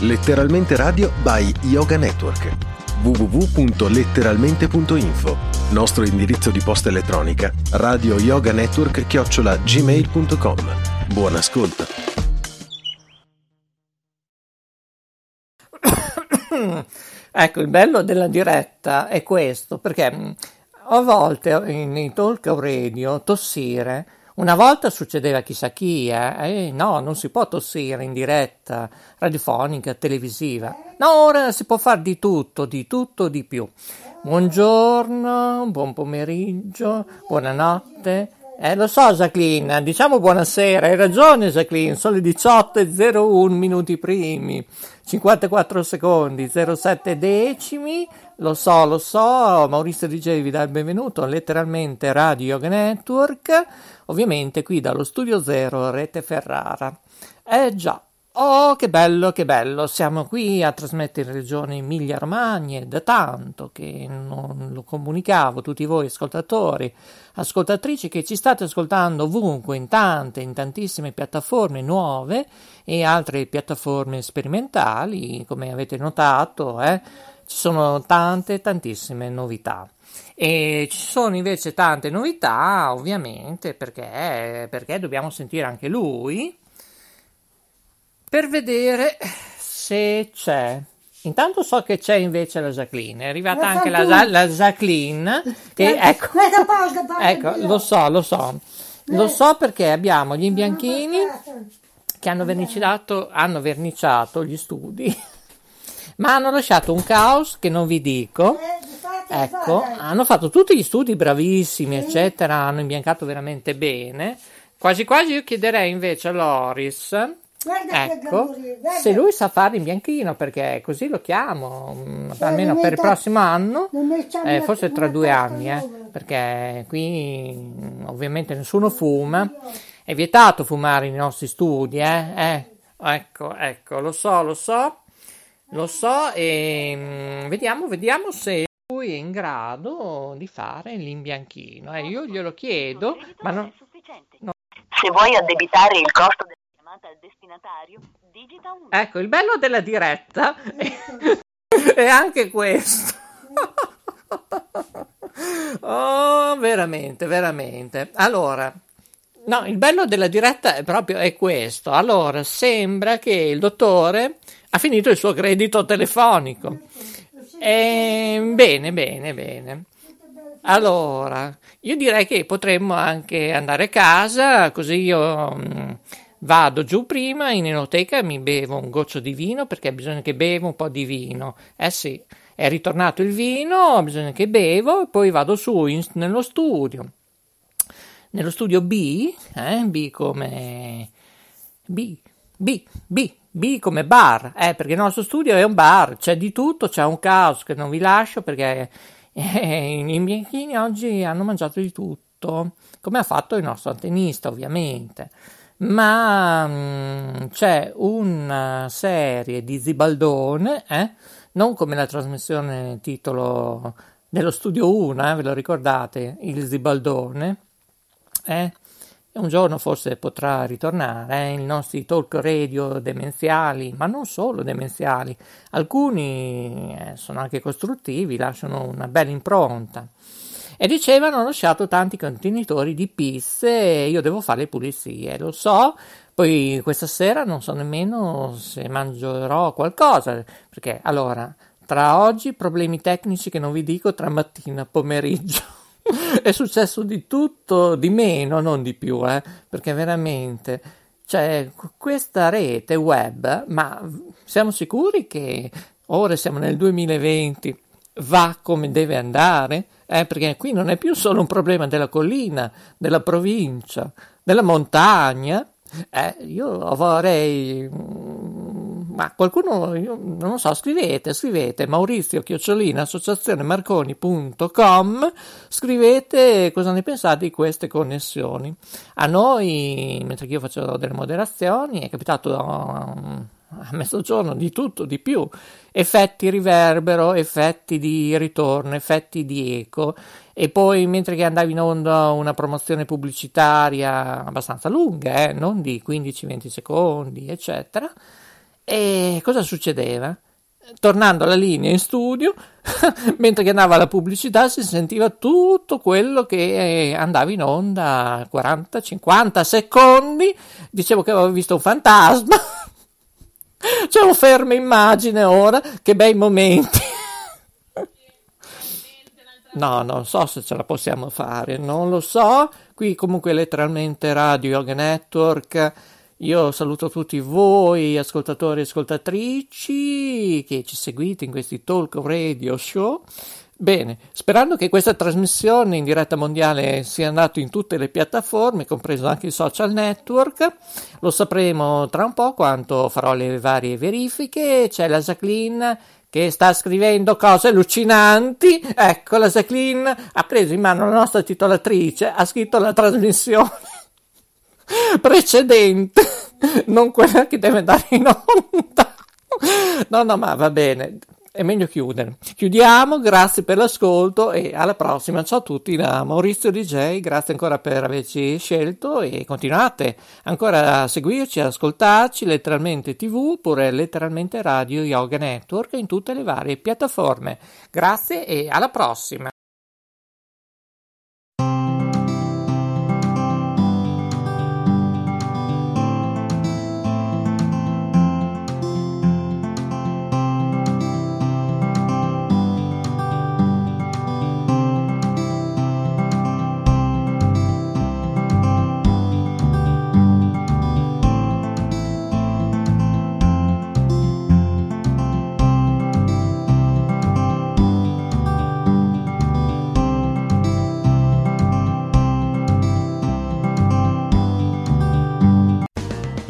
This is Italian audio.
Letteralmente Radio by Yoga Network. www.letteralmente.info Nostro indirizzo di posta elettronica radio yoga network chiocciola gmail.com Buon ascolto. ecco, il bello della diretta è questo, perché mm, a volte nei talk radio tossire una volta succedeva chissà chi, eh? eh? no, non si può tossire in diretta radiofonica, televisiva. No, ora si può fare di tutto, di tutto, di più. Buongiorno, buon pomeriggio, buonanotte. Eh, lo so, Jacqueline, diciamo buonasera, hai ragione, Jacqueline, sono le 18.01 minuti primi, 54 secondi, 07 decimi, lo so, lo so, Maurizio DJ vi dà il benvenuto, letteralmente Radio Yoga Network, ovviamente qui dallo Studio Zero, Rete Ferrara. Eh già, Oh, che bello, che bello! Siamo qui a trasmettere in regione Emilia-Romagna, da tanto che non lo comunicavo, tutti voi ascoltatori, ascoltatrici che ci state ascoltando ovunque, in tante, in tantissime piattaforme nuove e altre piattaforme sperimentali, come avete notato, eh, ci sono tante, tantissime novità. E ci sono invece tante novità, ovviamente, perché, perché dobbiamo sentire anche lui per vedere se c'è. Intanto so che c'è invece la Jacqueline, è arrivata anche la, la, Jacqueline. Che, ecco, ecco, lo so, lo so. Lo so perché abbiamo gli imbianchini che hanno verniciato, hanno verniciato gli studi, ma hanno lasciato un caos che non vi dico. Ecco, hanno fatto tutti gli studi bravissimi, eccetera, hanno imbiancato veramente bene. Quasi quasi io chiederei invece a Loris ecco, se lui sa fare in bianchino, perché così lo chiamo, mm, almeno per il prossimo anno, eh, forse tra due anni, eh, perché qui mm, ovviamente nessuno fuma, è vietato fumare nei nostri studi, eh, eh. ecco, ecco, lo so, lo so, lo so e mh, mm, vediamo, vediamo se lui è in grado di fare l'imbianchino, eh, io glielo chiedo, ma non... No. Se vuoi addebitare il costo del chiamata al destinatario, digita un... Ecco, il bello della diretta è anche questo. oh, veramente, veramente. Allora, no, il bello della diretta è proprio è questo. Allora, sembra che il dottore ha finito il suo credito telefonico. E, bene, bene, bene. Allora, io direi che potremmo anche andare a casa, così io mm, Vado giù prima in enoteca mi bevo un goccio di vino perché bisogna che bevo un po' di vino. Eh sì, è ritornato il vino, bisogna che bevo poi vado su in, nello studio. Nello studio B, eh, B come B, B, B, B come bar, eh, perché il nostro studio è un bar, c'è di tutto, c'è un caos che non vi lascio perché eh, i bianchini oggi hanno mangiato di tutto, come ha fatto il nostro antennista ovviamente ma mh, mm, c'è una serie di Zibaldone, eh? non come la trasmissione titolo dello studio 1, eh? ve lo ricordate, il Zibaldone, eh? un giorno forse potrà ritornare eh? i nostri talk radio demenziali, ma non solo demenziali, alcuni eh, sono anche costruttivi, lasciano una bella impronta e dicevano hanno lasciato tanti contenitori di pizze e io devo fare le pulizie, lo so, poi questa sera non so nemmeno se mangerò qualcosa, perché allora, tra oggi problemi tecnici che non vi dico, tra mattina e pomeriggio. È successo di tutto, di meno, non di più, eh, perché veramente, cioè, questa rete web, ma siamo sicuri che ora siamo nel 2020, va come deve andare? Eh, perché qui non è più solo un problema della collina, della provincia, della montagna. Eh, io vorrei. Ma qualcuno, io non so, scrivete, scrivete Maurizio Chiocciolina, associazionemarconi.com, scrivete cosa ne pensate di queste connessioni. A noi, mentre io faccio delle moderazioni, è capitato um, a mezzogiorno di tutto, di più, effetti riverbero, effetti di ritorno, effetti di eco e poi mentre che andavi in onda una promozione pubblicitaria abbastanza lunga, eh, non di 15-20 secondi, eccetera, E cosa succedeva? Tornando alla linea in studio, mentre che andava la pubblicità, si sentiva tutto quello che andava in onda 40-50 secondi. Dicevo che avevo visto un fantasma. C'è un fermo immagine ora, che bei momenti. No, non so se ce la possiamo fare, non lo so. Qui comunque letteralmente Radio Yoga Network. Io saluto tutti voi, ascoltatori e ascoltatrici, che ci seguite in questi talk radio show. Bene, sperando che questa trasmissione in diretta mondiale sia andata in tutte le piattaforme, compreso anche i social network, lo sapremo tra un po' quanto farò le varie verifiche. C'è la Jacqueline che sta scrivendo cose allucinanti. Ecco, la Jacqueline ha preso in mano la nostra titolatrice, ha scritto la trasmissione precedente, non quella che deve andare in onda. No, no, ma va bene è meglio chiudere. Chiudiamo, grazie per l'ascolto e alla prossima. Ciao a tutti da Maurizio DJ, grazie ancora per averci scelto e continuate ancora a seguirci, ad ascoltarci letteralmente TV oppure letteralmente Radio Yoga Network in tutte le varie piattaforme. Grazie e alla prossima.